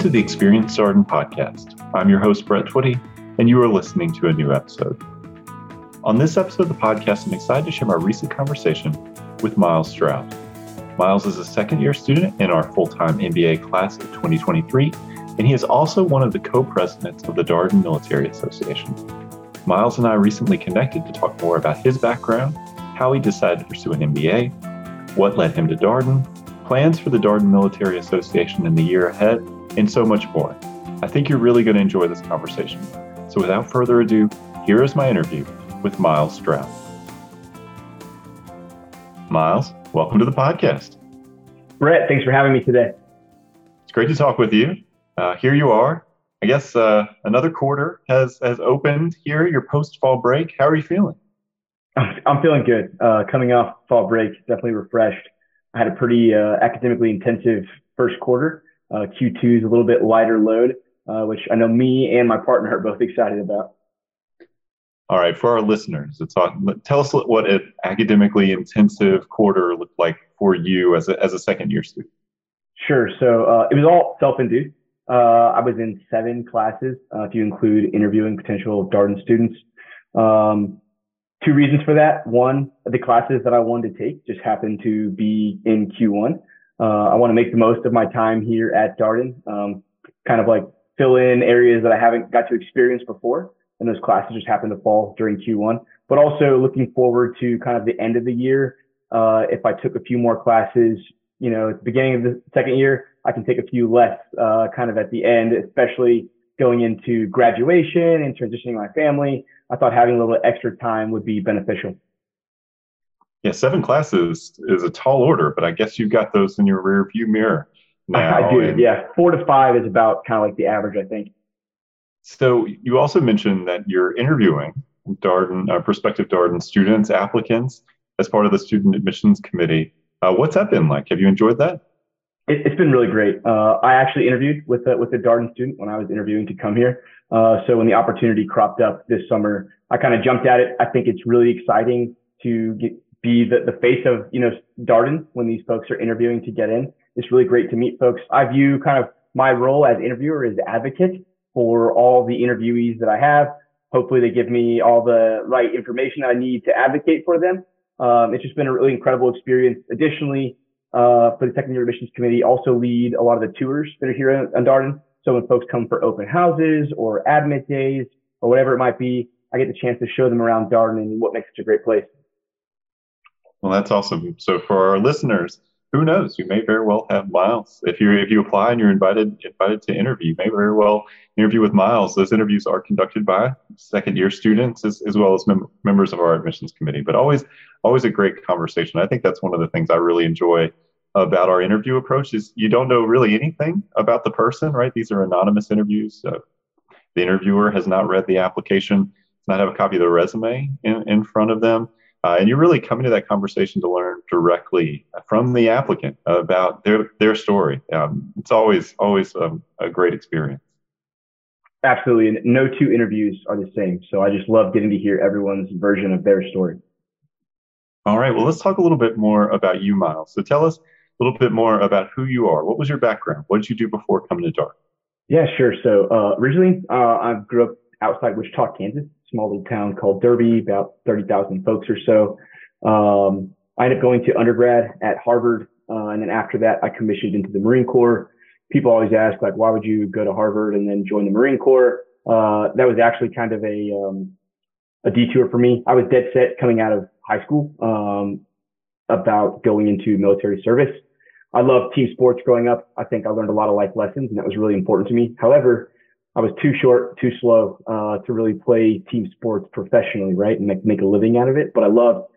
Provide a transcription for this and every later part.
to the Experience Darden podcast. I'm your host, Brett Twitty, and you are listening to a new episode. On this episode of the podcast, I'm excited to share my recent conversation with Miles Stroud. Miles is a second year student in our full time MBA class of 2023, and he is also one of the co presidents of the Darden Military Association. Miles and I recently connected to talk more about his background, how he decided to pursue an MBA, what led him to Darden, plans for the Darden Military Association in the year ahead, and so much more. I think you're really going to enjoy this conversation. So without further ado, here is my interview with Miles Stroud. Miles, welcome to the podcast. Brett, thanks for having me today. It's great to talk with you. Uh, here you are. I guess uh, another quarter has has opened here. Your post fall break. How are you feeling? I'm feeling good. Uh, coming off fall break, definitely refreshed. I had a pretty uh, academically intensive first quarter. Uh, Q2 is a little bit lighter load, uh, which I know me and my partner are both excited about. All right, for our listeners, talk, tell us what an academically intensive quarter looked like for you as a, as a second year student. Sure. So uh, it was all self-induced. Uh, I was in seven classes, uh, if you include interviewing potential Darden students. Um, two reasons for that. One, the classes that I wanted to take just happened to be in Q1. Uh, I want to make the most of my time here at Darden, um, kind of like fill in areas that I haven't got to experience before. And those classes just happen to fall during Q1, but also looking forward to kind of the end of the year. Uh, if I took a few more classes, you know, at the beginning of the second year, I can take a few less, uh, kind of at the end, especially going into graduation and transitioning my family. I thought having a little extra time would be beneficial. Yeah, seven classes is a tall order, but I guess you've got those in your rear view mirror now. I do. And yeah, four to five is about kind of like the average, I think. So you also mentioned that you're interviewing Darden, uh, prospective Darden students, applicants, as part of the student admissions committee. Uh, what's that been like? Have you enjoyed that? It, has been really great. Uh, I actually interviewed with a, with a Darden student when I was interviewing to come here. Uh, so when the opportunity cropped up this summer, I kind of jumped at it. I think it's really exciting to get, be the, the face of, you know, Darden when these folks are interviewing to get in. It's really great to meet folks. I view kind of my role as interviewer as advocate for all the interviewees that I have. Hopefully they give me all the right information I need to advocate for them. Um, it's just been a really incredible experience. Additionally, uh, for the year admissions committee, also lead a lot of the tours that are here in Darden. So when folks come for open houses or admit days or whatever it might be, I get the chance to show them around Darden and what makes it a great place. Well, that's awesome. So for our listeners, who knows? You may very well have Miles. If you if you apply and you're invited invited to interview, you may very well interview with Miles. Those interviews are conducted by second year students as, as well as mem- members of our admissions committee. But always always a great conversation. I think that's one of the things I really enjoy about our interview approach is you don't know really anything about the person, right? These are anonymous interviews. So the interviewer has not read the application, does not have a copy of the resume in, in front of them. Uh, and you're really coming to that conversation to learn directly from the applicant about their their story. Um, it's always always um, a great experience. Absolutely, and no two interviews are the same. So I just love getting to hear everyone's version of their story. All right, well, let's talk a little bit more about you, Miles. So tell us a little bit more about who you are. What was your background? What did you do before coming to Dart? Yeah, sure. So uh, originally, uh, I grew up outside Wichita, Kansas small little town called Derby, about 30,000 folks or so. Um, I ended up going to undergrad at Harvard. Uh, and then after that, I commissioned into the Marine Corps. People always ask, like, why would you go to Harvard and then join the Marine Corps? Uh, that was actually kind of a, um, a detour for me. I was dead set coming out of high school, um, about going into military service. I loved team sports growing up. I think I learned a lot of life lessons and that was really important to me. However, I was too short, too slow uh, to really play team sports professionally, right, and make, make a living out of it. But I loved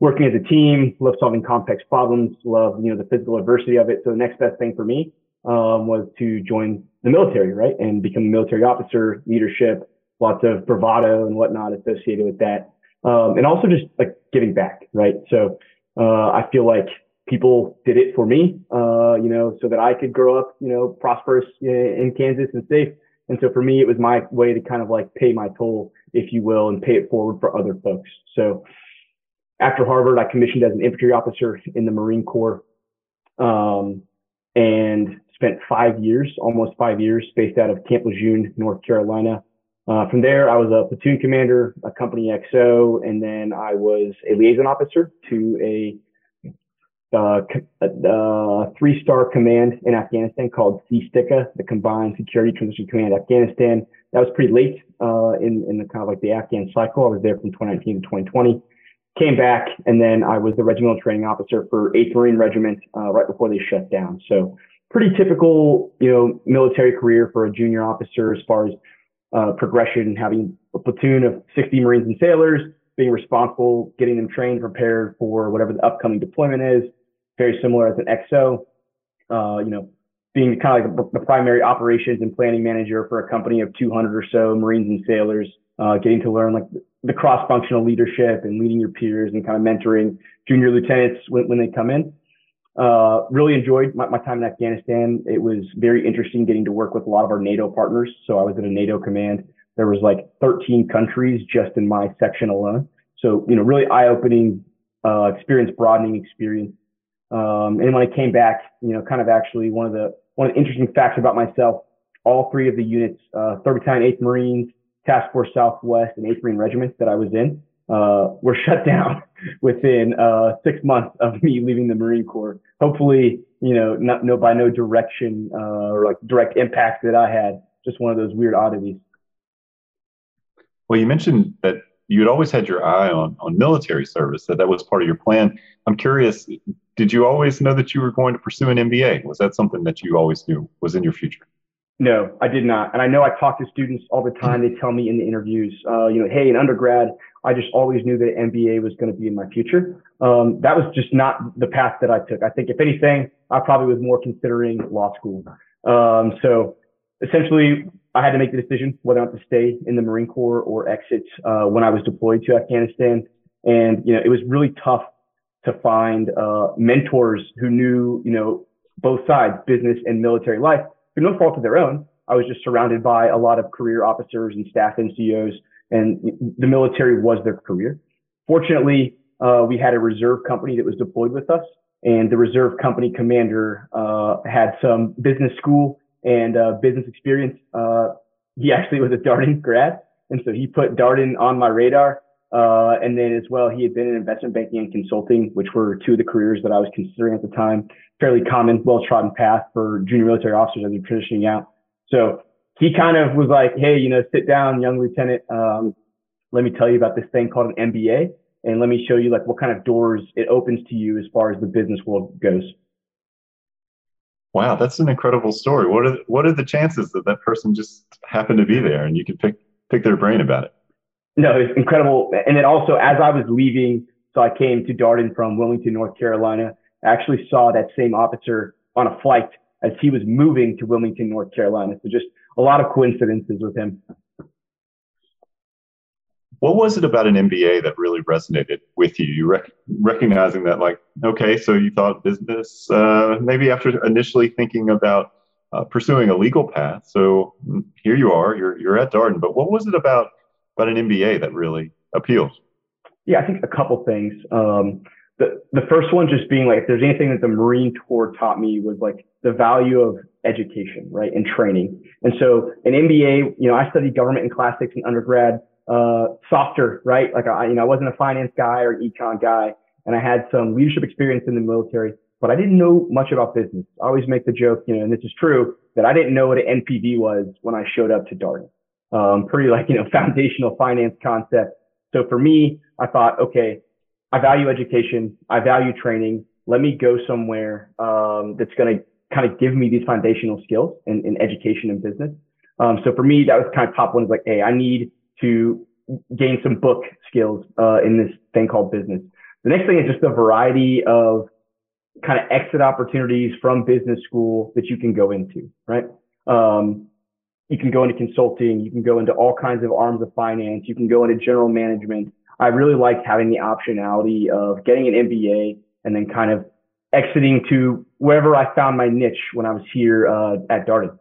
working as a team, loved solving complex problems, loved you know the physical adversity of it. So the next best thing for me um, was to join the military, right, and become a military officer, leadership, lots of bravado and whatnot associated with that, um, and also just like giving back, right. So uh, I feel like people did it for me, uh, you know, so that I could grow up, you know, prosperous in Kansas and safe. And so for me, it was my way to kind of like pay my toll, if you will, and pay it forward for other folks. So after Harvard, I commissioned as an infantry officer in the Marine Corps. Um, and spent five years, almost five years, based out of Camp Lejeune, North Carolina. Uh, from there, I was a platoon commander, a company XO, and then I was a liaison officer to a, uh, a three-star command in Afghanistan called CSTCA, the Combined Security Transition Command Afghanistan. That was pretty late uh, in, in the kind of like the Afghan cycle. I was there from 2019 to 2020. Came back, and then I was the regimental training officer for 8th Marine Regiment uh, right before they shut down. So pretty typical, you know, military career for a junior officer as far as uh, progression, having a platoon of 60 Marines and sailors, being responsible, getting them trained, prepared for whatever the upcoming deployment is. Very similar as an XO, uh, you know, being kind of like the primary operations and planning manager for a company of 200 or so Marines and sailors, uh, getting to learn like the cross-functional leadership and leading your peers and kind of mentoring junior lieutenants when, when they come in. Uh, really enjoyed my, my, time in Afghanistan. It was very interesting getting to work with a lot of our NATO partners. So I was in a NATO command. There was like 13 countries just in my section alone. So, you know, really eye-opening, uh, experience, broadening experience. Um, and when I came back, you know, kind of actually one of the, one of the interesting facts about myself, all three of the units, uh, 3rd Battalion, 8th Marines, Task Force Southwest, and 8th Marine Regiment that I was in, uh, were shut down within uh, six months of me leaving the Marine Corps. Hopefully, you know, not no by no direction uh, or like direct impact that I had. Just one of those weird oddities. Well, you mentioned that you had always had your eye on on military service. That that was part of your plan. I'm curious. Did you always know that you were going to pursue an MBA? Was that something that you always knew was in your future? No, I did not. And I know I talk to students all the time. They tell me in the interviews, uh, you know, hey, in undergrad, I just always knew that MBA was going to be in my future. Um, that was just not the path that I took. I think if anything, I probably was more considering law school. Um, so essentially, I had to make the decision whether or not to stay in the Marine Corps or exit uh, when I was deployed to Afghanistan. And you know, it was really tough to find uh, mentors who knew, you know, both sides, business and military life through no fault of their own. I was just surrounded by a lot of career officers and staff NCOs, and the military was their career. Fortunately, uh, we had a reserve company that was deployed with us, and the reserve company commander uh, had some business school and uh, business experience. Uh, he actually was a Darden grad, and so he put Darden on my radar. Uh, and then as well, he had been in investment banking and consulting, which were two of the careers that I was considering at the time. Fairly common, well-trodden path for junior military officers as they're transitioning out. So he kind of was like, "Hey, you know, sit down, young lieutenant. Um, let me tell you about this thing called an MBA, and let me show you like what kind of doors it opens to you as far as the business world goes." Wow, that's an incredible story. What are what are the chances that that person just happened to be there and you could pick pick their brain about it? No, it's incredible. And then also, as I was leaving, so I came to Darden from Wilmington, North Carolina. I actually saw that same officer on a flight as he was moving to Wilmington, North Carolina. So just a lot of coincidences with him. What was it about an MBA that really resonated with you? You rec- recognizing that, like, okay, so you thought business, uh, maybe after initially thinking about uh, pursuing a legal path. So here you are, you're you're at Darden. But what was it about but an MBA that really appeals? Yeah, I think a couple things. Um, the the first one just being like, if there's anything that the Marine Corps taught me was like the value of education, right, and training. And so an MBA, you know, I studied government and classics in undergrad, uh, softer, right? Like I, you know, I wasn't a finance guy or an econ guy, and I had some leadership experience in the military, but I didn't know much about business. I always make the joke, you know, and this is true, that I didn't know what an NPV was when I showed up to Darden um, pretty like, you know, foundational finance concept. So for me, I thought, okay, I value education. I value training. Let me go somewhere, um, that's going to kind of give me these foundational skills in, in education and business. Um, so for me, that was kind of top one like, Hey, I need to gain some book skills, uh, in this thing called business. The next thing is just the variety of kind of exit opportunities from business school that you can go into, right? Um, you can go into consulting, you can go into all kinds of arms of finance, you can go into general management. I really liked having the optionality of getting an MBA and then kind of exiting to wherever I found my niche when I was here uh, at Darden.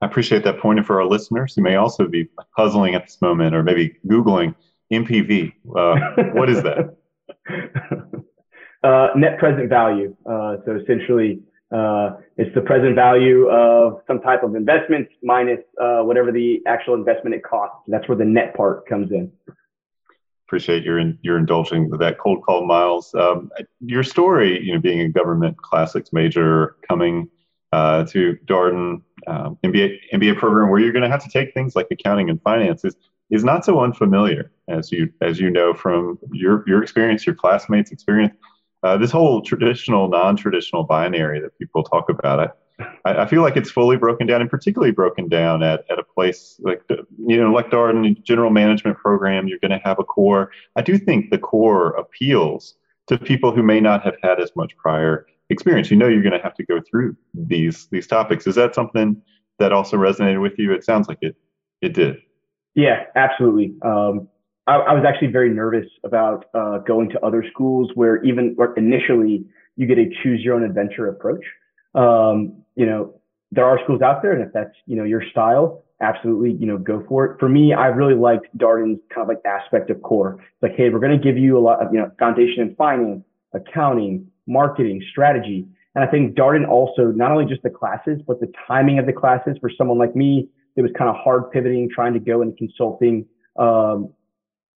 I appreciate that point. And for our listeners who may also be puzzling at this moment or maybe Googling NPV, uh, what is that? uh, net present value. Uh, so essentially, Uh, it's the present value of some type of investment minus uh, whatever the actual investment it costs. That's where the net part comes in. Appreciate your your indulging with that cold call, Miles. Um, your story, you know, being a government classics major, coming uh, to Darden um, MBA MBA program where you're going to have to take things like accounting and finances, is not so unfamiliar as you as you know from your your experience, your classmates' experience. Uh, this whole traditional, non-traditional binary that people talk about, I, I feel like it's fully broken down, and particularly broken down at, at a place like you know, like Darden General Management Program. You're going to have a core. I do think the core appeals to people who may not have had as much prior experience. You know, you're going to have to go through these these topics. Is that something that also resonated with you? It sounds like it it did. Yeah, absolutely. Um, I, I, was actually very nervous about uh, going to other schools where even where initially you get a choose your own adventure approach. Um, you know, there are schools out there, and if that's you know your style, absolutely, you know, go for it. For me, I really liked Darden's kind of like aspect of core. It's like, hey, we're going to give you a lot of you know foundation in finance, accounting, marketing, strategy. And I think Darden also not only just the classes, but the timing of the classes for someone like me, it was kind of hard pivoting, trying to go into consulting. Um,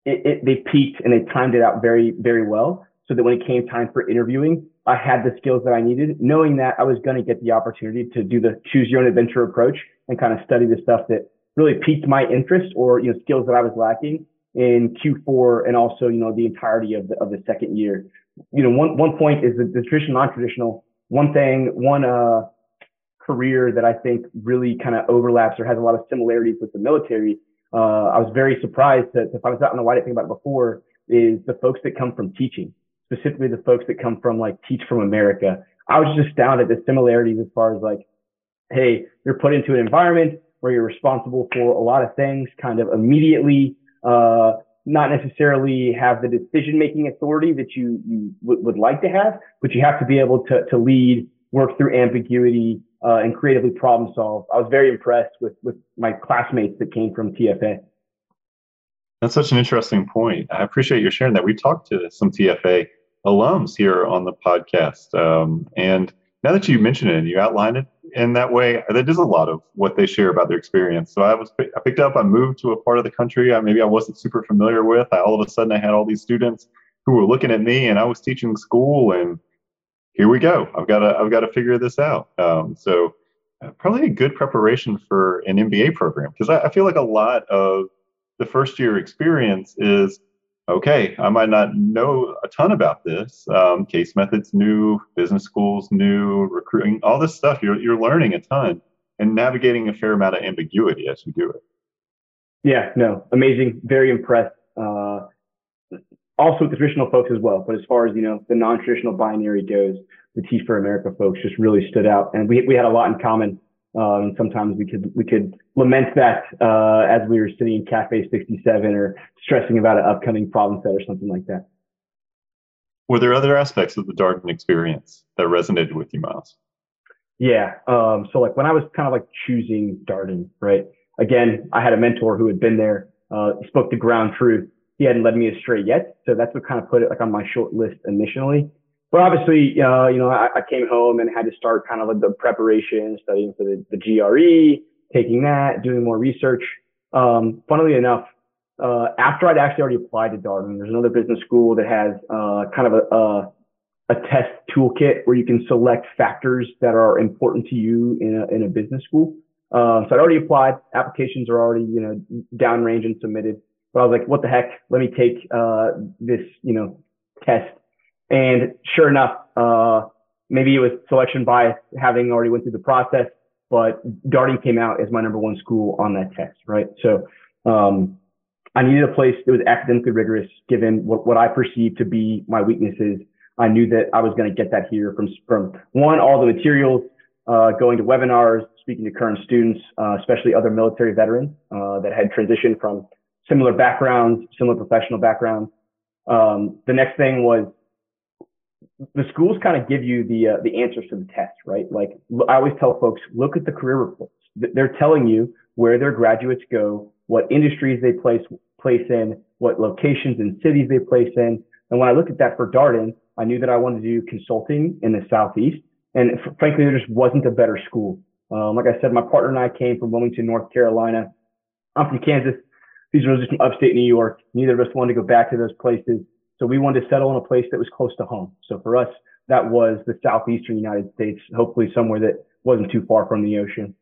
it, it, they peaked and they timed it out very, very well. So that when it came time for interviewing, I had the skills that I needed, knowing that I was going to get the opportunity to do the choose your own adventure approach and kind of study the stuff that really piqued my interest or, you know, skills that I was lacking in Q4 and also, you know, the entirety of the, of the second year. You know, one, one point is the, the traditional, non-traditional. One thing, one, uh, career that I think really kind of overlaps or has a lot of similarities with the military. Uh, I was very surprised to, to find out. I don't know why I didn't think about it before. Is the folks that come from teaching, specifically the folks that come from like Teach from America. I was just astounded at the similarities as far as like, hey, you're put into an environment where you're responsible for a lot of things, kind of immediately. Uh, not necessarily have the decision making authority that you, you w- would like to have, but you have to be able to, to lead, work through ambiguity, uh, and creatively problem solve. I was very impressed with with my classmates that came from TFA. That's such an interesting point. I appreciate you sharing that. We talked to some TFA alums here on the podcast, um, and now that you mention it and you outline it in that way, that is a lot of what they share about their experience. So I was I picked up. I moved to a part of the country I, maybe I wasn't super familiar with. I, all of a sudden, I had all these students who were looking at me, and I was teaching school and here we go. I've got to I've got to figure this out. Um, so uh, probably a good preparation for an MBA program because I, I, feel like a lot of the first year experience is okay. I might not know a ton about this. Um, case methods new, business schools new, recruiting, all this stuff. You're you're learning a ton and navigating a fair amount of ambiguity as you do it. Yeah, no, amazing. Very impressed. Uh, also with the traditional folks as well. But as far as, you know, the non-traditional binary goes, the Teach for America folks just really stood out. And we, we had a lot in common. Um, sometimes we could, we could lament that, uh, as we were sitting in Cafe 67 or stressing about an upcoming problem set or something like that. Were there other aspects of the Darden experience that resonated with you, Miles? Yeah. Um, so like when I was kind of like choosing Darden, right? Again, I had a mentor who had been there, uh, spoke the ground truth he hadn't led me astray yet. So that's what kind of put it like on my short list initially. But obviously, uh, you know, I, I, came home and had to start kind of like the preparation, studying for the, the GRE, taking that, doing more research. Um, funnily enough, uh, after I'd actually already applied to Darden, there's another business school that has uh, kind of a, a, a test toolkit where you can select factors that are important to you in a, in a business school. Uh, so I'd already applied. Applications are already, you know, downrange and submitted. But I was like, what the heck? Let me take uh, this, you know, test. And sure enough, uh, maybe it was selection bias, having already went through the process, but Darden came out as my number one school on that test, right? So um, I needed a place that was academically rigorous, given what, what I perceived to be my weaknesses. I knew that I was going to get that here from from one, all the materials, uh, going to webinars, speaking to current students, uh, especially other military veterans uh, that had transitioned from similar backgrounds, similar professional backgrounds. Um, the next thing was the schools kind of give you the uh, the answers to the test, right? Like I always tell folks, look at the career reports. They're telling you where their graduates go, what industries they place place in, what locations and cities they place in. And when I looked at that for Darden, I knew that I wanted to do consulting in the southeast. And frankly, there just wasn't a better school. Um, like I said, my partner and I came from Wilmington, North Carolina. I'm from Kansas. These are just from upstate New York. Neither of us wanted to go back to those places. So we wanted to settle in a place that was close to home. So for us, that was the southeastern United States, hopefully somewhere that wasn't too far from the ocean.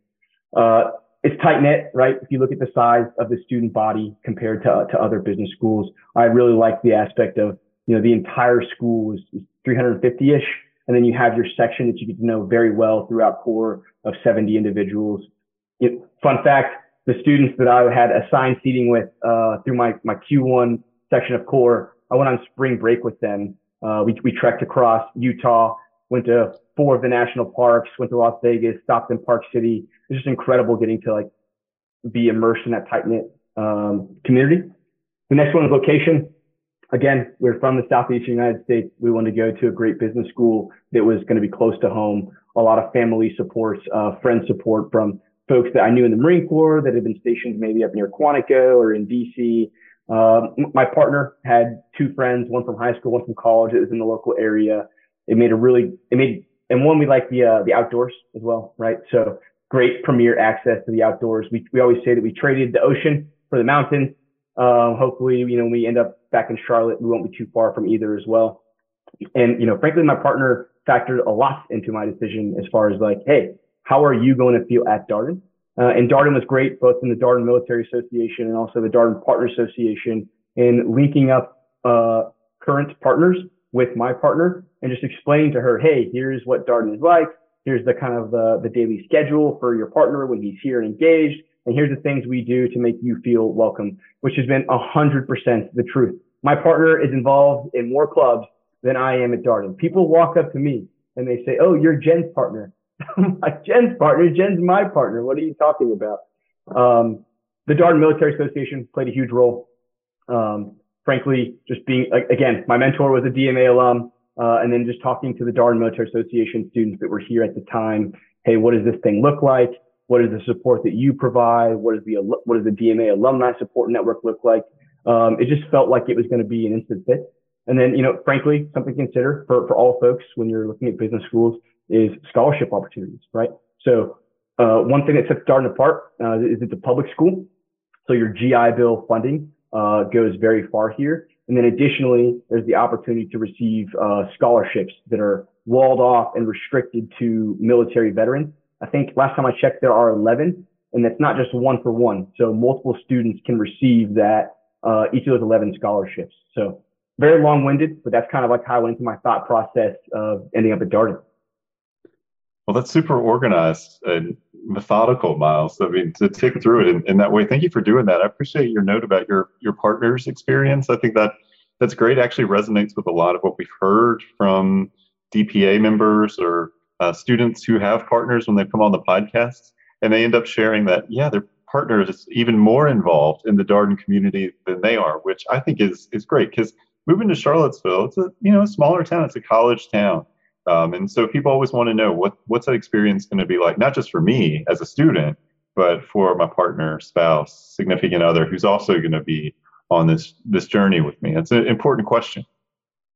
Uh, it's tight knit, right? If you look at the size of the student body compared to, to other business schools, I really like the aspect of, you know, the entire school is 350 ish. And then you have your section that you get to know very well throughout core of 70 individuals. Fun fact, the students that I had assigned seating with, uh, through my, my Q1 section of core, I went on spring break with them. Uh, we, we trekked across Utah, went to four of the national parks, went to Las Vegas, stopped in Park City. It's just incredible getting to like be immersed in that tight knit um, community. The next one is location. Again, we're from the southeastern United States. We wanted to go to a great business school that was going to be close to home. A lot of family support, uh, friend support from folks that I knew in the Marine Corps that had been stationed maybe up near Quantico or in DC. Um, my partner had two friends, one from high school, one from college. It was in the local area. It made a really, it made and one we like the uh, the outdoors as well, right? So great premier access to the outdoors. We we always say that we traded the ocean for the mountains. Um, hopefully, you know, when we end up back in Charlotte, we won't be too far from either as well. And you know, frankly, my partner factored a lot into my decision as far as like, hey, how are you going to feel at Darden? Uh, and Darden was great, both in the Darden Military Association and also the Darden Partner Association, in linking up uh, current partners with my partner and just explaining to her, hey, here's what Darden is like. Here's the kind of the, daily schedule for your partner when he's here and engaged. And here's the things we do to make you feel welcome, which has been a hundred percent the truth. My partner is involved in more clubs than I am at Darden. People walk up to me and they say, Oh, you're Jen's partner. Jen's partner, Jen's my partner. What are you talking about? Um, the Darden Military Association played a huge role. Um, frankly, just being, again, my mentor was a DMA alum. Uh, and then just talking to the Darden Military Association students that were here at the time. Hey, what does this thing look like? What is the support that you provide? What is the, what does the DMA alumni support network look like? Um, it just felt like it was going to be an instant fit. And then, you know, frankly, something to consider for, for all folks when you're looking at business schools is scholarship opportunities, right? So, uh, one thing that sets Darden apart, uh, is it's a public school. So your GI Bill funding uh, goes very far here. And then additionally, there's the opportunity to receive uh, scholarships that are walled off and restricted to military veterans. I think last time I checked, there are 11, and that's not just one for one. So multiple students can receive that, uh, each of those 11 scholarships. So very long winded, but that's kind of like how I went into my thought process of ending up at Darden. Well, that's super organized and methodical, Miles. I mean, to tick through it in, in, that way. Thank you for doing that. I appreciate your note about your your partner's experience. I think that that's great. Actually, resonates with a lot of what we've heard from DPA members or uh, students who have partners when they come on the podcast, and they end up sharing that yeah, their partner is even more involved in the Darden community than they are, which I think is is great because moving to Charlottesville, it's a you know a smaller town, it's a college town um, and so people always want to know what what's that experience going to be like, not just for me as a student, but for my partner, spouse, significant other who's also going to be on this this journey with me. It's an important question.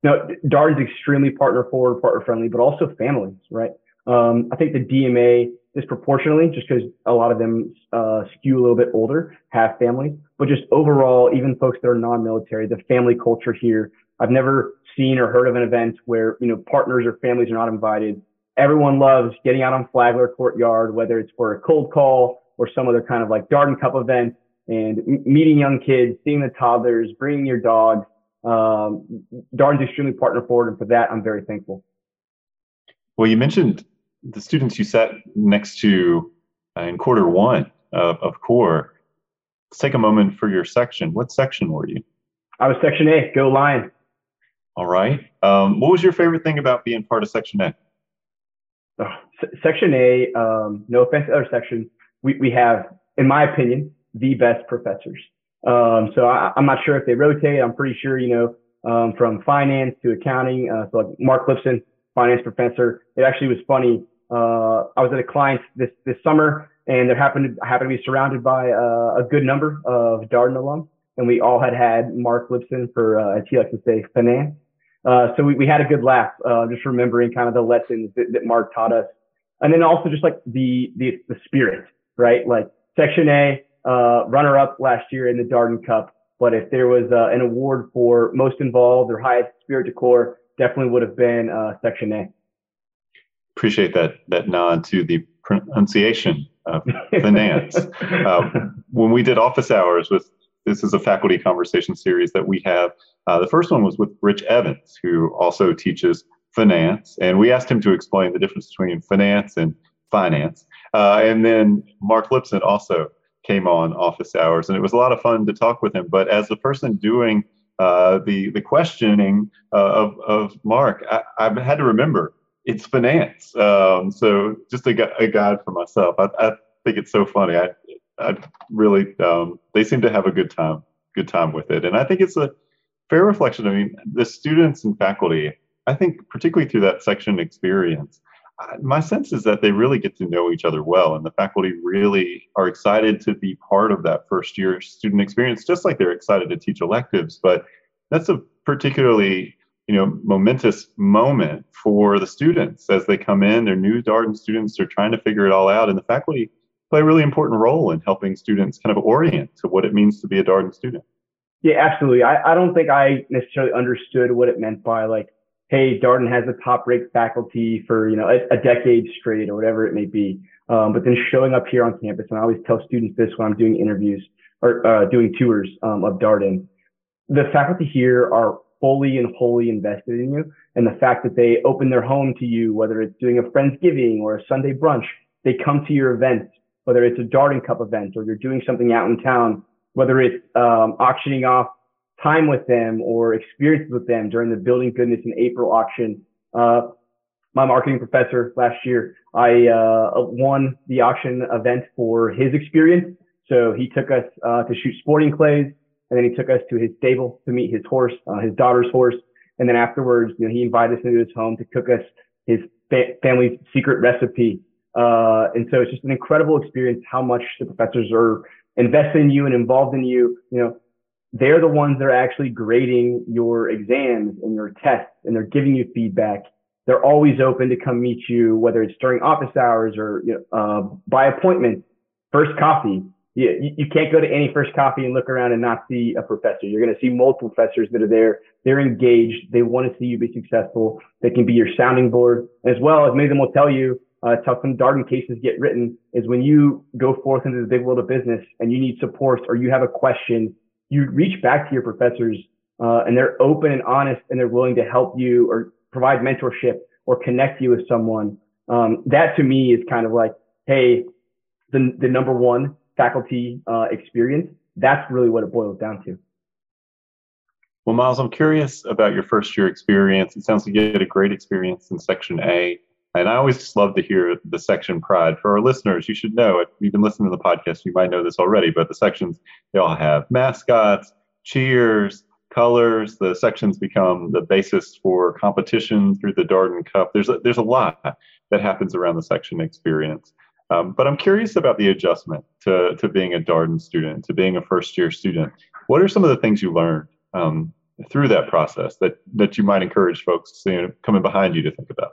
Now, Darden's extremely partner forward, partner friendly, but also families, right? Um, I think the DMA disproportionately, just because a lot of them uh, skew a little bit older, have families, but just overall, even folks that are non-military, the family culture here. I've never seen or heard of an event where, you know, partners or families are not invited. Everyone loves getting out on Flagler Courtyard, whether it's for a cold call or some other kind of like Darden Cup event and m- meeting young kids, seeing the toddlers, bringing your dog. Um, Darden's extremely partner forward. And for that, I'm very thankful. Well, you mentioned the students you sat next to uh, in quarter one of, of core. Let's take a moment for your section. What section were you? I was section A, go Lions. All right. Um, what was your favorite thing about being part of Section A? Oh, section A, um, no offense to other sections, we, we have, in my opinion, the best professors. Um, so I, am not sure if they rotate. I'm pretty sure, you know, um, from finance to accounting. Uh, so like Marc Lipson, finance professor. It actually was funny. Uh, I was at a client this, this summer and there happened to, happened to be surrounded by uh, a good number of Darden alums. And we all had had Marc Lipson for, uh, as he likes to say, finance. Uh, so we, we had a good laugh, uh, just remembering kind of the lessons that, that Marc taught us. And then also just like the, the, the spirit, right? Like section A, uh, runner up last year in the Darden Cup. But if there was uh, an award for most involved or highest spirit de corps, definitely would have been uh, section A. Appreciate that, that nod to the pronunciation of finance. Um, when we did office hours with this is a faculty conversation series that we have. Uh, the first one was with Rich Evans, who also teaches finance, and we asked him to explain the difference between finance and finance. Uh, and then Marc Lipson also came on office hours, and it was a lot of fun to talk with him. But as the person doing uh, the the questioning uh, of of Marc, I, I, had to remember it's finance. Um, so just a, a guide for myself. I, I think it's so funny. I I really um, they seem to have a good time good time with it, and I think it's a fair reflection. I mean, the students and faculty. I think particularly through that section experience, my sense is that they really get to know each other well, and the faculty really are excited to be part of that first year student experience, just like they're excited to teach electives. But that's a particularly you know momentous moment for the students as they come in. They're new Darden students. They're trying to figure it all out, and the faculty play a really important role in helping students kind of orient to what it means to be a Darden student. Yeah, absolutely. I, I don't think I necessarily understood what it meant by like, hey, Darden has a top ranked faculty for, you know, a, a, decade straight or whatever it may be. Um, but then showing up here on campus, and I always tell students this when I'm doing interviews or uh, doing tours um, of Darden, the faculty here are fully and wholly invested in you. And the fact that they open their home to you, whether it's doing a Friendsgiving or a Sunday brunch, they come to your events whether it's a Darden Cup event or you're doing something out in town, whether it's um, auctioning off time with them or experiences with them during the Building Goodness in April auction. Uh, my marketing professor last year, I uh, won the auction event for his experience. So he took us uh, to shoot sporting clays, and then he took us to his stable to meet his horse, uh, his daughter's horse. And then afterwards, you know, he invited us into his home to cook us his fa- family's secret recipe uh, and so it's just an incredible experience how much the professors are invested in you and involved in you. You know, they're the ones that are actually grading your exams and your tests and they're giving you feedback. They're always open to come meet you, whether it's during office hours or you know, uh, by appointment, first coffee. You, you can't go to any first coffee and look around and not see a professor. You're going to see multiple professors that are there. They're engaged. They want to see you be successful. They can be your sounding board as well as many of them will tell you, uh, how some Darden cases get written is when you go forth into the big world of business and you need support or you have a question, you reach back to your professors uh, and they're open and honest and they're willing to help you or provide mentorship or connect you with someone. Um, that to me is kind of like, hey, the, the number one faculty uh, experience. That's really what it boils down to. Well, Miles, I'm curious about your first year experience. It sounds like you had a great experience in Section A. And I always just love to hear the section pride. For our listeners, you should know if you've been listening to the podcast, you might know this already, but the sections, they all have mascots, cheers, colors. The sections become the basis for competition through the Darden Cup. There's a, there's a lot that happens around the section experience. Um, but I'm curious about the adjustment to, to being a Darden student, to being a first year student. What are some of the things you learned um, through that process that, that you might encourage folks you know, coming behind you to think about?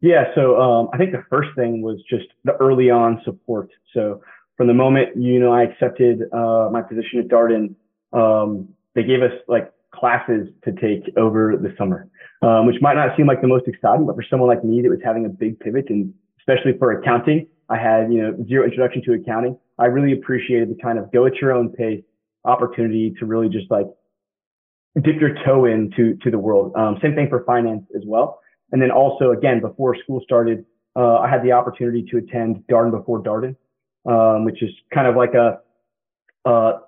Yeah, so um, I think the first thing was just the early on support. So from the moment you know I accepted uh, my position at Darden, um, they gave us like classes to take over the summer, um, which might not seem like the most exciting, but for someone like me that was having a big pivot, and especially for accounting, I had you know zero introduction to accounting. I really appreciated the kind of go at your own pace opportunity to really just like dip your toe into to the world. Um, same thing for finance as well. And then also, again, before school started, uh, I had the opportunity to attend Darden Before Darden, um, which is kind of like a uh,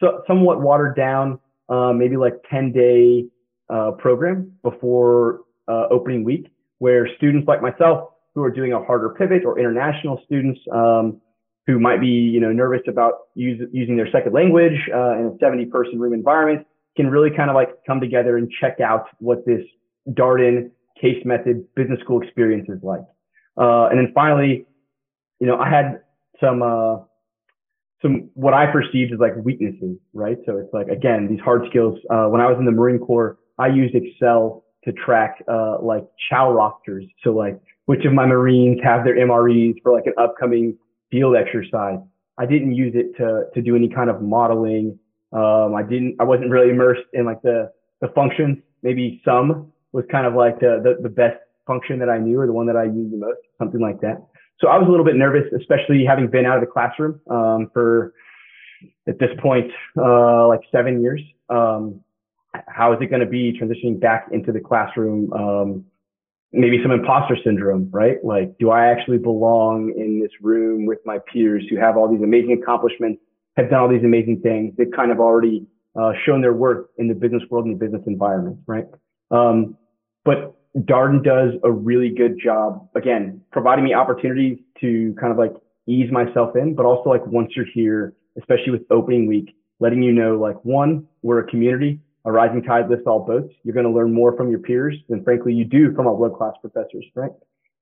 so, somewhat watered down, uh, maybe like 10 day uh, program before uh, opening week, where students like myself who are doing a harder pivot or international students um, who might be you know nervous about use, using their second language uh, in a 70 person room environment can really kind of like come together and check out what this Darden case method business school experience is like. Uh, and then finally, you know, I had some, uh, some what I perceived as like weaknesses, right? So it's like again these hard skills. Uh, when I was in the Marine Corps, I used Excel to track uh, like chow rosters. So like which of my Marines have their MREs for like an upcoming field exercise. I didn't use it to to do any kind of modeling. Um, I didn't. I wasn't really immersed in like the the functions. Maybe some was kind of like the, the the best function that I knew or the one that I used the most, something like that. So I was a little bit nervous, especially having been out of the classroom um, for at this point uh, like seven years. Um, how is it going to be transitioning back into the classroom? Um, maybe some imposter syndrome, right? Like, do I actually belong in this room with my peers who have all these amazing accomplishments, have done all these amazing things? They've kind of already uh, shown their worth in the business world and the business environment, right? Um, but Darden does a really good job, again, providing me opportunities to kind of like ease myself in, but also like once you're here, especially with opening week, letting you know, like, one, we're a community a rising tide lifts all boats. You're going to learn more from your peers than frankly you do from our world class professors, right?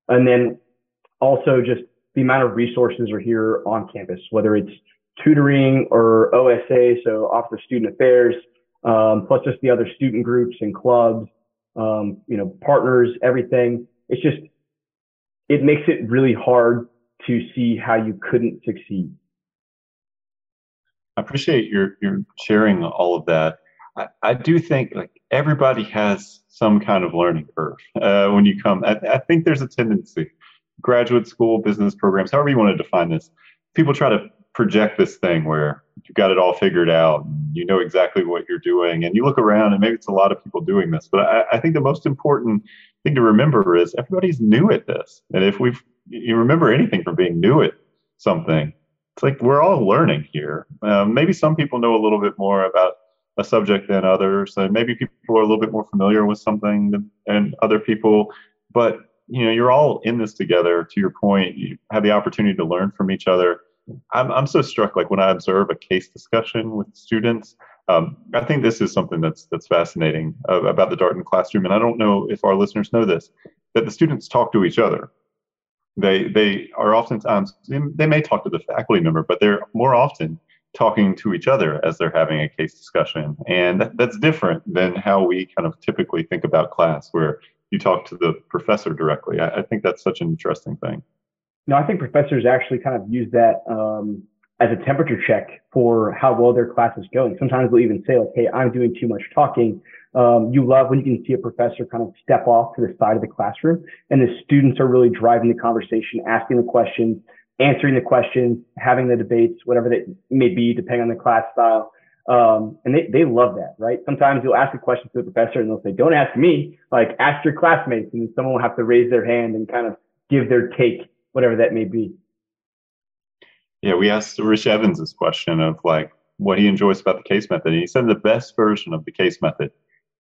And then also just the amount of resources are here on campus, whether it's tutoring or OSA, so Office of Student Affairs, um, plus just the other student groups and clubs, um, you know, partners, everything. It's just, it makes it really hard to see how you couldn't succeed. I appreciate your your sharing all of that. I, I do think like everybody has some kind of learning curve uh, when you come. I, I think there's a tendency, graduate school, business programs, however you want to define this, people try to project this thing where you got it all figured out, you know exactly what you're doing, and you look around and maybe it's a lot of people doing this. But I, I think the most important thing to remember is everybody's new at this, and if we've you remember anything from being new at something, it's like we're all learning here. Um, maybe some people know a little bit more about a subject than others. And maybe people are a little bit more familiar with something than, and other people, but you know, you're all in this together. To your point, you have the opportunity to learn from each other. I'm, I'm so struck, like when I observe a case discussion with students, um, I think this is something that's that's fascinating uh, about the Darden classroom. And I don't know if our listeners know this, that the students talk to each other. They they are oftentimes they may talk to the faculty member, but they're more often talking to each other as they're having a case discussion. And that, that's different than how we kind of typically think about class, where you talk to the professor directly. I, I think that's such an interesting thing. No, I think professors actually kind of use that um, as a temperature check for how well their class is going. Sometimes they'll even say, like, hey, I'm doing too much talking. Um, you love when you can see a professor kind of step off to the side of the classroom and the students are really driving the conversation, asking the questions, answering the questions, having the debates, whatever that may be, depending on the class style. Um, and they, they love that, right? Sometimes you'll ask a question to the professor and they'll say, don't ask me, like ask your classmates. And someone will have to raise their hand and kind of give their take, whatever that may be. Yeah, we asked Rich Evans this question of like what he enjoys about the case method. And he said the best version of the case method,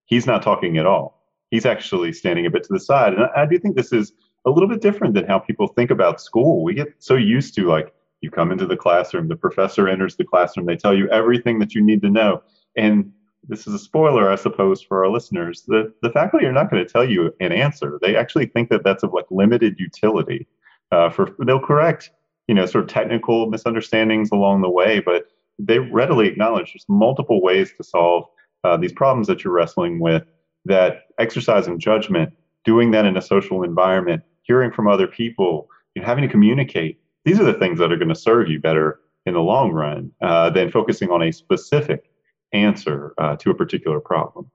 he's not talking at all. He's actually standing a bit to the side. And I, I do think this is a little bit different than how people think about school. We get so used to like you come into the classroom, the professor enters the classroom, they tell you everything that you need to know. And this is a spoiler, I suppose, for our listeners. The the faculty are not going to tell you an answer. They actually think that that's of like limited utility. Uh, for they'll correct, you know, sort of technical misunderstandings along the way, but they readily acknowledge there's multiple ways to solve uh, these problems that you're wrestling with. That exercising judgment, doing that in a social environment, hearing from other people, you know, having to communicate. These are the things that are going to serve you better in the long run uh, than focusing on a specific answer uh, to a particular problem.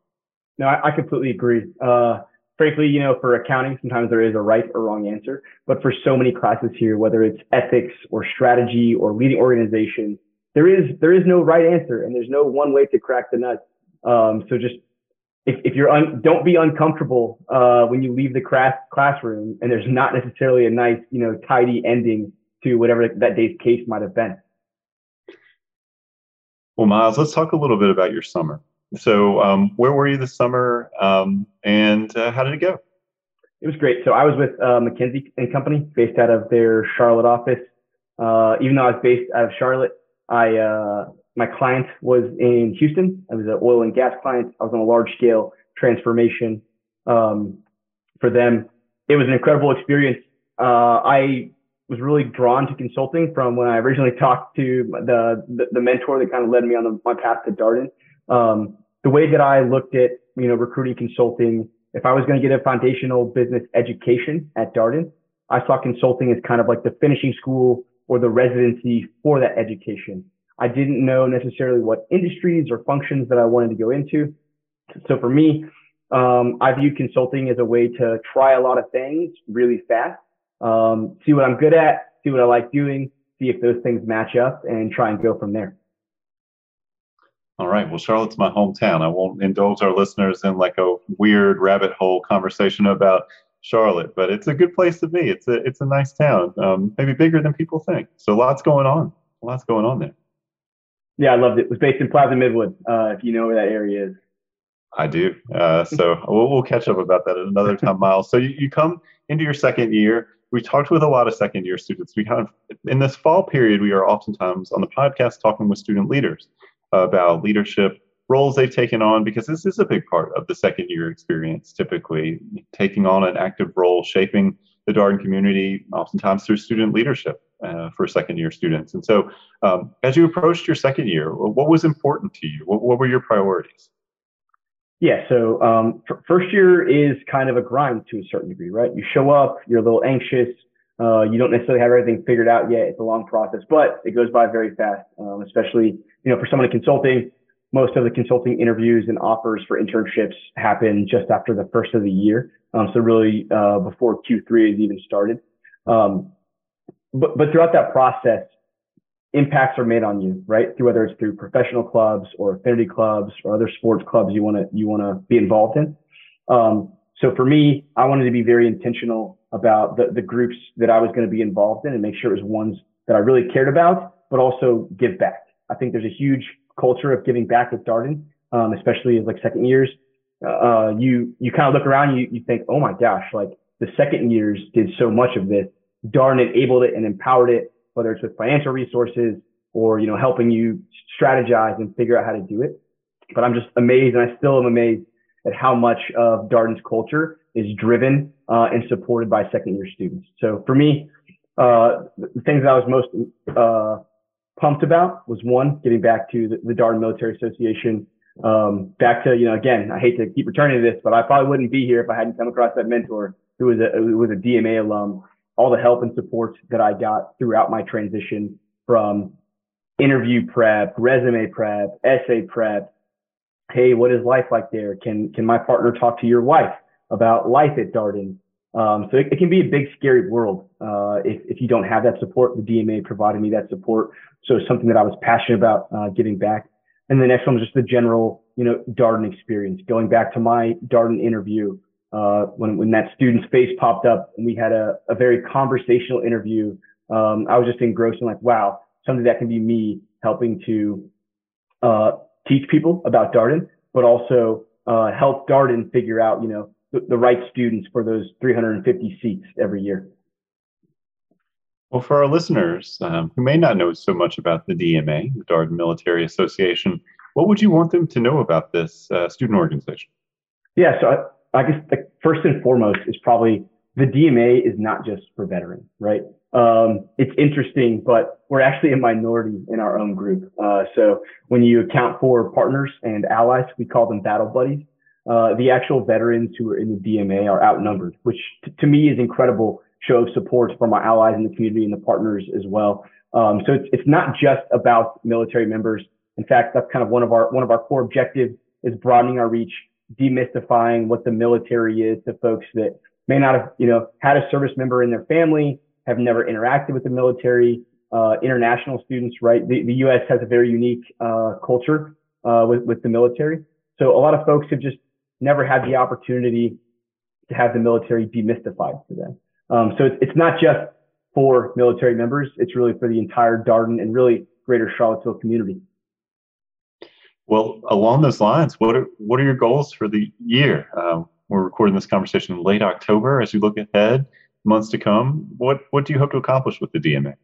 No, I, I completely agree. Uh, frankly, you know, for accounting, sometimes there is a right or wrong answer. But for so many classes here, whether it's ethics or strategy or leading organizations, there is there is no right answer, and there's no one way to crack the nut. Um, so just if, if you're un, don't be uncomfortable uh, when you leave the class, classroom and there's not necessarily a nice, you know, tidy ending to whatever that day's case might have been. Well, Miles, let's talk a little bit about your summer. So, um, where were you this summer, um, and uh, how did it go? It was great. So, I was with uh, McKinsey and Company, based out of their Charlotte office. Uh, even though I was based out of Charlotte, I uh, my client was in Houston. I was an oil and gas client. I was on a large scale transformation um, for them. It was an incredible experience. Uh, I was really drawn to consulting from when I originally talked to the, the, the mentor that kind of led me on the, my path to Darden. Um, the way that I looked at you know, recruiting consulting. If I was going to get a foundational business education at Darden, I saw consulting as kind of like the finishing school or the residency for that education. I didn't know necessarily what industries or functions that I wanted to go into. So for me, um, I view consulting as a way to try a lot of things really fast, um, see what I'm good at, see what I like doing, see if those things match up, and try and go from there. All right. Well, Charlotte's my hometown. I won't indulge our listeners in like a weird rabbit hole conversation about Charlotte, but it's a good place to be. It's a it's a nice town, um, maybe bigger than people think. So lots going on. Lots going on there. Yeah, I loved it. It was based in Plaza Midwood. Uh, if you know where that area is. I do. Uh, so we'll, we'll catch up about that at another time, Miles. So you, you come into your second year. We talked with a lot of second year students. We kind of in this fall period, we are oftentimes on the podcast talking with student leaders about leadership roles they've taken on because this is a big part of the second year experience typically taking on an active role shaping the darden community oftentimes through student leadership uh, for second year students. And so um, as you approached your second year what was important to you? What, what were your priorities? Yeah so um, first year is kind of a grind to a certain degree right? You show up you're a little anxious uh, you don't necessarily have everything figured out yet. It's a long process, but it goes by very fast, um, especially, you know, for someone in consulting, most of the consulting interviews and offers for internships happen just after the first of the year. Um, so really, uh, before Q3 has even started. Um, but, but throughout that process, impacts are made on you, right? Through whether it's through professional clubs or affinity clubs or other sports clubs you want to, you want to be involved in. Um, so for me, I wanted to be very intentional about the, the groups that I was going to be involved in and make sure it was ones that I really cared about, but also give back. I think there's a huge culture of giving back with Darden, um, especially as like second years. Uh, you you kind of look around, you you think, oh my gosh, like the second years did so much of this. Darden enabled it and empowered it, whether it's with financial resources or you know helping you strategize and figure out how to do it. But I'm just amazed, and I still am amazed at how much of Darden's culture is driven uh, and supported by second year students. So for me, uh, the things that I was most uh, pumped about was one, getting back to the, the Darden Military Association. Um, back to, you know, again, I hate to keep returning to this, but I probably wouldn't be here if I hadn't come across that mentor who was a, who was a DMA alum, all the help and support that I got throughout my transition from interview prep, resume prep, essay prep. Hey, what is life like there? Can, can my partner talk to your wife about life at Darden? Um, so it, it, can be a big, scary world uh, if, if you don't have that support. The DMA provided me that support, so it's something that I was passionate about uh, giving back. And the next one was just the general, you know, Darden experience. Going back to my Darden interview, uh, when when that student's face popped up and we had a, a very conversational interview, um, I was just engrossed in like, wow, something that can be me helping to uh, teach people about Darden, but also uh, help Darden figure out, you know, the, the right students for those 350 seats every year. Well, for our listeners um, who may not know so much about the DMA, the Darden Military Association, what would you want them to know about this uh, student organization? Yeah, so I, I guess the first and foremost is probably the DMA is not just for veterans, right? Um, it's interesting, but we're actually a minority in our own group. Uh, so when you account for partners and allies, we call them battle buddies. Uh, the actual veterans who are in the DMA are outnumbered, which t- to me is incredible show of support from our allies in the community and the partners as well. Um, so it's, it's not just about military members. In fact, that's kind of one of our one of our core objectives is broadening our reach, demystifying what the military is to folks that may not have you know had a service member in their family, have never interacted with the military. Uh, international students, right? The, the U.S. has a very unique uh, culture uh, with with the military. So a lot of folks have just never had the opportunity to have the military demystified to them. Um, so it's, it's not just for military members, it's really for the entire Darden and really greater Charlottesville community. Well, along those lines, what are, what are your goals for the year? Um, we're recording this conversation in late October. As you look ahead, months to come, what, what do you hope to accomplish with the DMA?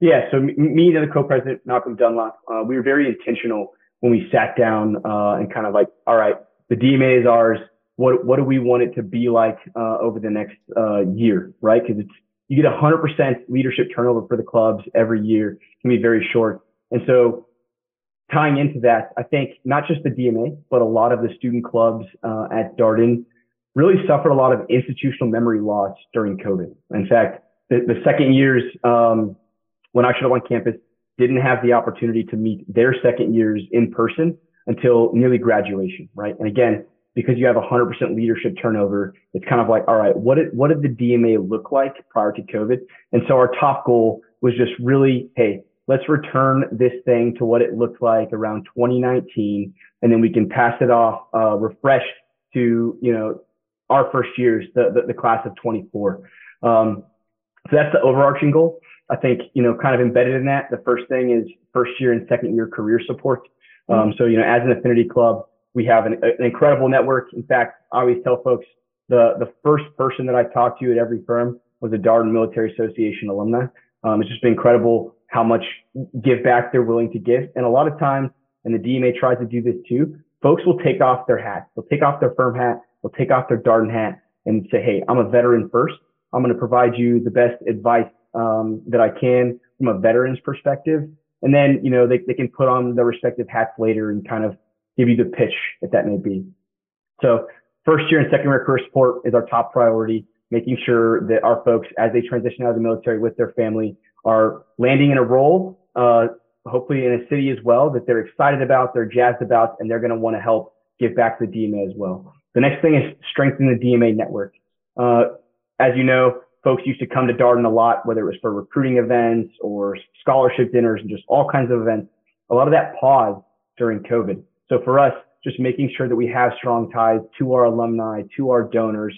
Yeah, so me and the co-president, Malcolm Dunlop, uh, we were very intentional when we sat down uh, and kind of like, all right, the DMA is ours. What what do we want it to be like uh, over the next uh, year, right? Because it's you get 100% leadership turnover for the clubs every year. It can be very short, and so tying into that, I think not just the DMA, but a lot of the student clubs uh, at Darden really suffered a lot of institutional memory loss during COVID. In fact, the, the second years um, when I showed up on campus didn't have the opportunity to meet their second years in person until nearly graduation, right? And again, because you have 100% leadership turnover, it's kind of like, all right, what did, what did the DMA look like prior to COVID? And so our top goal was just really, hey, let's return this thing to what it looked like around 2019, and then we can pass it off uh, refreshed to you know our first years, the the, the class of 24. Um, so that's the overarching goal. I think you know, kind of embedded in that, the first thing is first year and second year career support. Um, so you know, as an affinity club, we have an, an incredible network. In fact, I always tell folks the the first person that I talked to at every firm was a Darden Military Association alumni. Um, it's just been incredible how much give back they're willing to give. And a lot of times, and the DMA tries to do this too, folks will take off their hat. They'll take off their firm hat. They'll take off their Darden hat and say, Hey, I'm a veteran first. I'm going to provide you the best advice um, that I can from a veteran's perspective. And then, you know, they, they can put on their respective hats later and kind of give you the pitch if that may be. So first year and second year career support is our top priority, making sure that our folks, as they transition out of the military with their family, are landing in a role, uh, hopefully in a city as well that they're excited about, they're jazzed about, and they're going to want to help give back to the DMA as well. The next thing is strengthen the DMA network. Uh, as you know, folks used to come to Darden a lot, whether it was for recruiting events or scholarship dinners and just all kinds of events. A lot of that paused during COVID. So for us, just making sure that we have strong ties to our alumni, to our donors,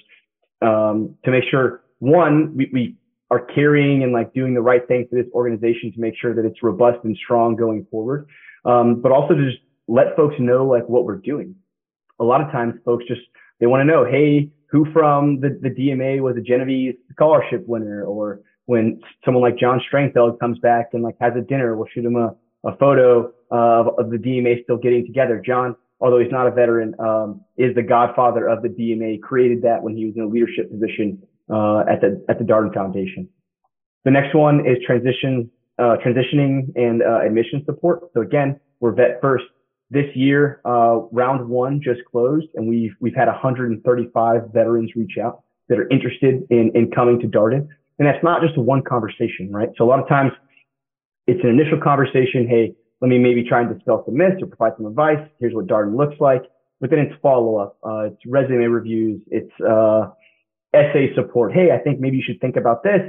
um, to make sure one, we, we are carrying and like doing the right thing for this organization to make sure that it's robust and strong going forward. Um, but also to just let folks know like what we're doing. A lot of times folks just, they want to know, hey, who from the, the DMA was a Genovese scholarship winner? Or when someone like John Strangfeld comes back and like has a dinner, we'll shoot him a, a photo of, of the DMA still getting together. John, although he's not a veteran, um, is the godfather of the DMA, created that when he was in a leadership position uh, at the at the Darden Foundation. The next one is transition uh, transitioning and uh, admission support. So again, we're vet first. This year, uh, round one just closed, and we've we've had 135 veterans reach out that are interested in in coming to Darden. And that's not just one conversation, right? So a lot of times, it's an initial conversation. Hey, let me maybe try and dispel some myths or provide some advice. Here's what Darden looks like. But then it's follow up. Uh, it's resume reviews. It's uh, essay support. Hey, I think maybe you should think about this.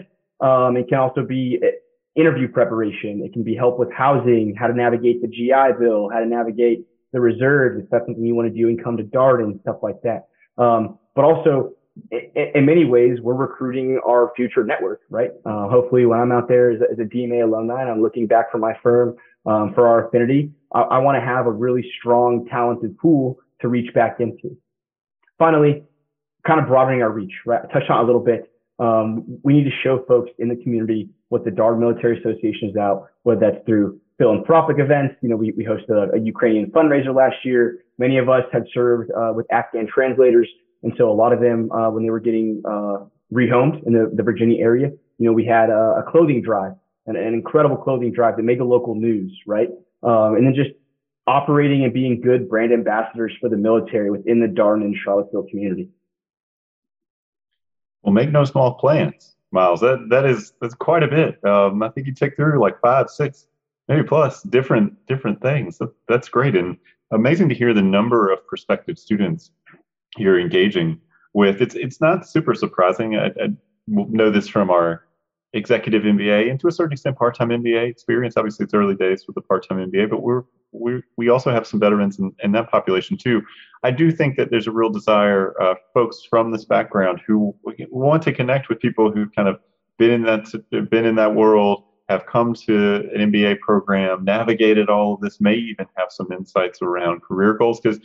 Um, it can also be interview preparation. It can be help with housing, how to navigate the GI Bill, how to navigate the reserves, if that's something you want to do and come to Darden, stuff like that. Um, but also, in many ways, we're recruiting our future network, right? Uh, hopefully, when I'm out there as a, as a, DMA alumni and I'm looking back for my firm um, for our affinity, I, I want to have a really strong, talented pool to reach back into. Finally, kind of broadening our reach, right? I touched on a little bit. Um, we need to show folks in the community what the Darden Military Association is out, whether that's through philanthropic events. You know, we, we hosted a, a Ukrainian fundraiser last year. Many of us had served uh, with Afghan translators. And so a lot of them, uh, when they were getting uh, rehomed in the, the Virginia area, you know, we had a, a clothing drive, an, an, incredible clothing drive that made the local news, right? Um, and then just operating and being good brand ambassadors for the military within the Darden and Charlottesville community. Well, make no small plans, Miles. That that is that's quite a bit. Um, I think you take through like five, six, maybe plus different different things. That, that's great and amazing to hear the number of prospective students you're engaging with. It's it's not super surprising. I, I know this from our executive MBA and to a certain extent part-time MBA experience. Obviously, it's early days with the part-time MBA, but we're we we also have some veterans in, in that population too. I do think that there's a real desire, uh, folks from this background who want to connect with people who've kind of been in that been in that world, have come to an MBA program, navigated all of this, may even have some insights around career goals. Because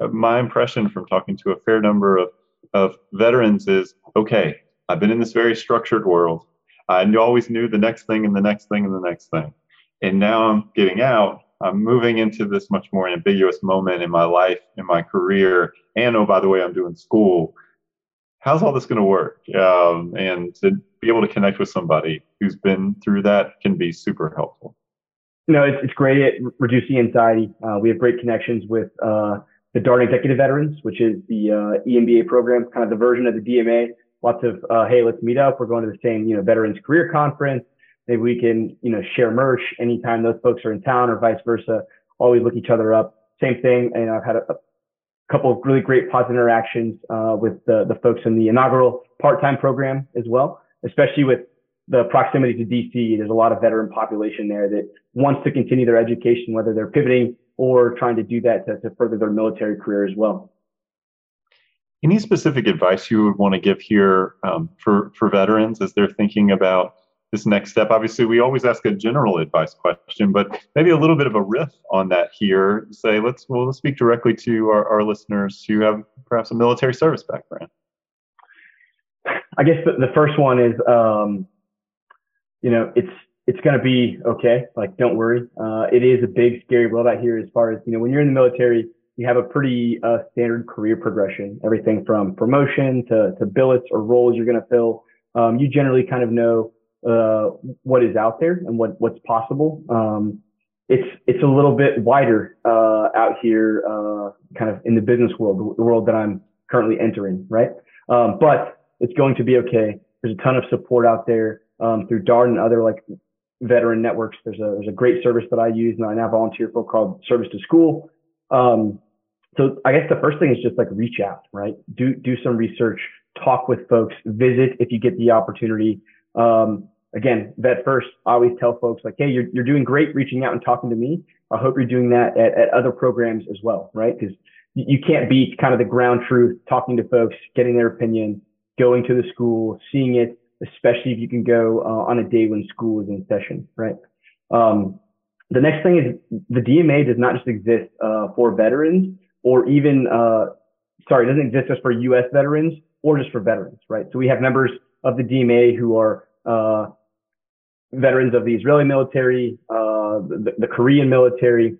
uh, my impression from talking to a fair number of of veterans is, okay, I've been in this very structured world. I always knew the next thing and the next thing and the next thing, and now I'm getting out I'm moving into this much more ambiguous moment in my life, in my career, and oh, by the way, I'm doing school. How's all this going to work? Um, and to be able to connect with somebody who's been through that can be super helpful. you know, it's, it's great at reducing anxiety. Uh, we have great connections with uh, the Dart Executive Veterans, which is the uh, EMBA program, kind of the version of the DMA. Lots of, uh, hey, let's meet up. We're going to the same, you know, Veterans Career Conference. Maybe we can, you know, share merch anytime those folks are in town or vice versa. Always look each other up. Same thing. And I've had a, a couple of really great positive interactions uh, with the, the folks in the inaugural part-time program as well, especially with the proximity to DC. There's a lot of veteran population there that wants to continue their education, whether they're pivoting or trying to do that to, to further their military career as well. Any specific advice you would want to give here um, for for veterans as they're thinking about this next step? Obviously, we always ask a general advice question, but maybe a little bit of a riff on that here. Say, let's well, let's speak directly to our, our listeners who have perhaps a military service background. I guess the, the first one is, um, you know, it's it's going to be okay. Like, don't worry. Uh, it is a big, scary world out here as far as, you know, when you're in the military, you have a pretty uh, standard career progression, everything from promotion to, to billets or roles you're going to fill. Um, you generally kind of know uh, what is out there and what, what's possible. Um, it's, it's a little bit wider uh, out here, uh, kind of in the business world, the world that I'm currently entering, right? Um, but it's going to be okay. There's a ton of support out there um, through Darden and other like veteran networks. There's a there's a great service that I use and I now volunteer for called Service to School. Um, so I guess the first thing is just like reach out, right? Do do some research, talk with folks, visit if you get the opportunity. Um, again, vet first. I always tell folks like, hey, you're you're doing great reaching out and talking to me. I hope you're doing that at, at other programs as well, right? Because you can't beat kind of the ground truth, talking to folks, getting their opinion, going to the school, seeing it, especially if you can go uh, on a day when school is in session, right? Um, the next thing is the DMA does not just exist uh, for veterans or even, uh, sorry, it doesn't exist just for U.S. veterans or just for veterans, right? So we have members of the DMA who are uh, veterans of the Israeli military, uh, the, the Korean military,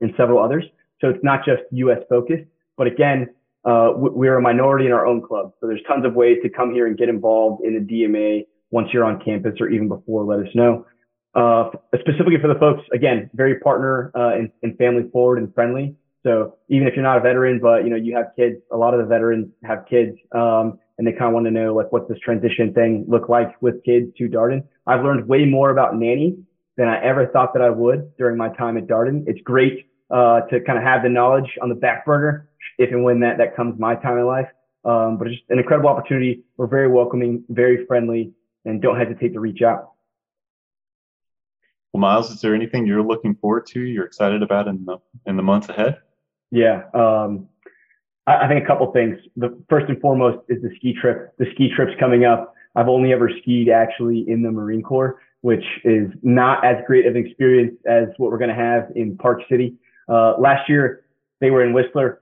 and several others. So it's not just U.S. focused, but again, uh, we're a minority in our own club. So there's tons of ways to come here and get involved in the DMA once you're on campus or even before, let us know. Uh, specifically for the folks, again, very partner uh, and, and, family forward and friendly. So even if you're not a veteran, but you know you have kids, a lot of the veterans have kids, um, and they kind of want to know like what's this transition thing look like with kids to Darden. I've learned way more about nanny than I ever thought that I would during my time at Darden. It's great uh, to kind of have the knowledge on the back burner if and when that, that comes my time in life. Um, but it's just an incredible opportunity. We're very welcoming, very friendly, and don't hesitate to reach out. Well, Miles, is there anything you're looking forward to? You're excited about in the in the months ahead? Yeah, um, I, I, think a couple things. The first and foremost is the ski trip. The ski trip's coming up. I've only ever skied actually in the Marine Corps, which is not as great of an experience as what we're going to have in Park City. Uh, last year they were in Whistler.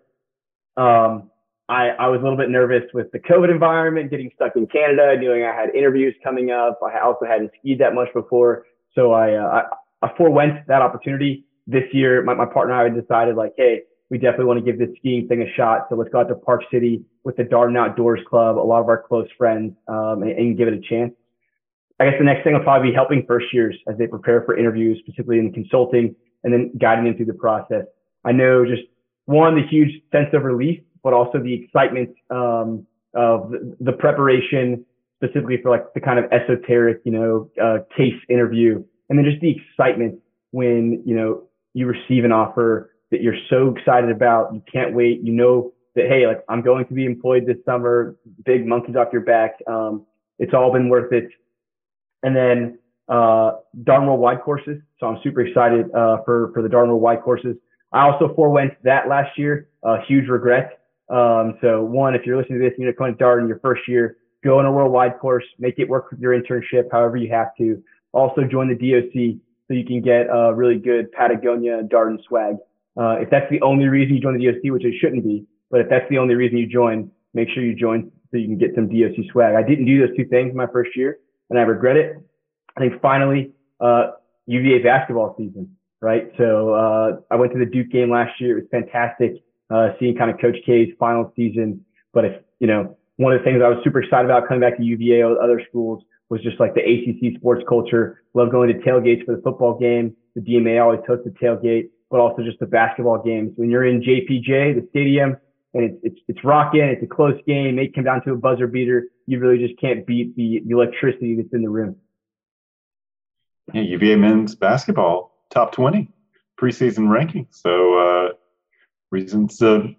Um, I, I was a little bit nervous with the COVID environment, getting stuck in Canada, knowing I had interviews coming up. I also hadn't skied that much before. So I, uh, I, I forewent that opportunity this year. My, my partner and I decided like, Hey, we definitely want to give this skiing thing a shot. So let's go out to Park City with the Darden Outdoors Club, a lot of our close friends, um, and, and give it a chance. I guess the next thing will probably be helping first years as they prepare for interviews, specifically in consulting, and then guiding them through the process. I know just one, the huge sense of relief, but also the excitement um, of the, preparation, specifically for like the kind of esoteric, you know, uh, case interview, and then just the excitement when you know you receive an offer that you're so excited about, you can't wait, you know that hey, like I'm going to be employed this summer, big monkeys off your back. Um, it's all been worth it. And then uh, Darden Worldwide courses. So I'm super excited uh, for for the Darden Worldwide courses. I also forewent that last year. A huge regret. Um, so one, if you're listening to this, you're going to Darden in your first year, go on a worldwide course, make it work with your internship, however you have to. Also join the DOC so you can get a really good Patagonia Darden swag. Uh, if that's the only reason you join the DOC, which it shouldn't be, but if that's the only reason you join, make sure you join so you can get some DOC swag. I didn't do those two things my first year and I regret it. I think finally, uh, UVA basketball season right? So uh, I went to the Duke game last year. It was fantastic uh, seeing kind of Coach K's final season. But if you know, one of the things I was super excited about coming back to UVA or other schools was just like the ACC sports culture. Love going to tailgates for the football game. The DMA always hosts a tailgate, but also just the basketball games. When you're in JPJ, the stadium, and it's it's it's rocking, it's a close game, may come down to a buzzer beater. You really just can't beat the, the electricity that's in the room. Yeah, UVA men's basketball top twenty preseason ranking. So uh, reasons to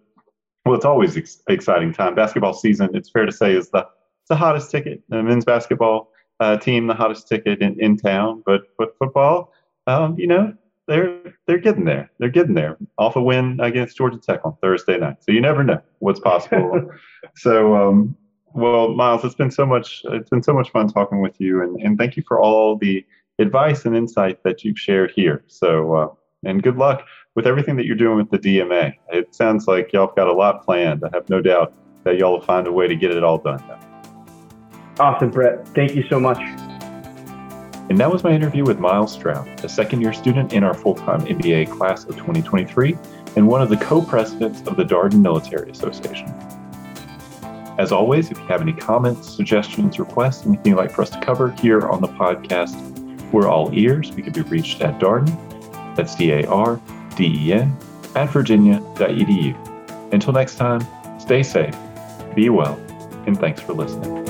well, it's always ex- exciting time. Basketball season, it's fair to say, is the the hottest ticket. The men's basketball uh, team, the hottest ticket in, in town. But but football, um, you know, they're they're getting there. They're getting there. Off a win against Georgia Tech on Thursday night. So you never know what's possible. so um, well, Miles, it's been so much. It's been so much fun talking with you, and and thank you for all the advice and insight that you've shared here. So uh, and good luck with everything that you're doing with the DMA. It sounds like y'all have got a lot planned. I have no doubt that y'all will find a way to get it all done. Awesome, Brett. Thank you so much. And that was my interview with Miles Stroud, a second year student in our full time MBA class of 2023 and one of the co presidents of the Darden Military Association. As always, if you have any comments, suggestions, requests, anything you'd like for us to cover here on the podcast, we're all ears. We can be reached at Darden, that's D A R D E N, at virginia.edu. Until next time, stay safe, be well, and thanks for listening.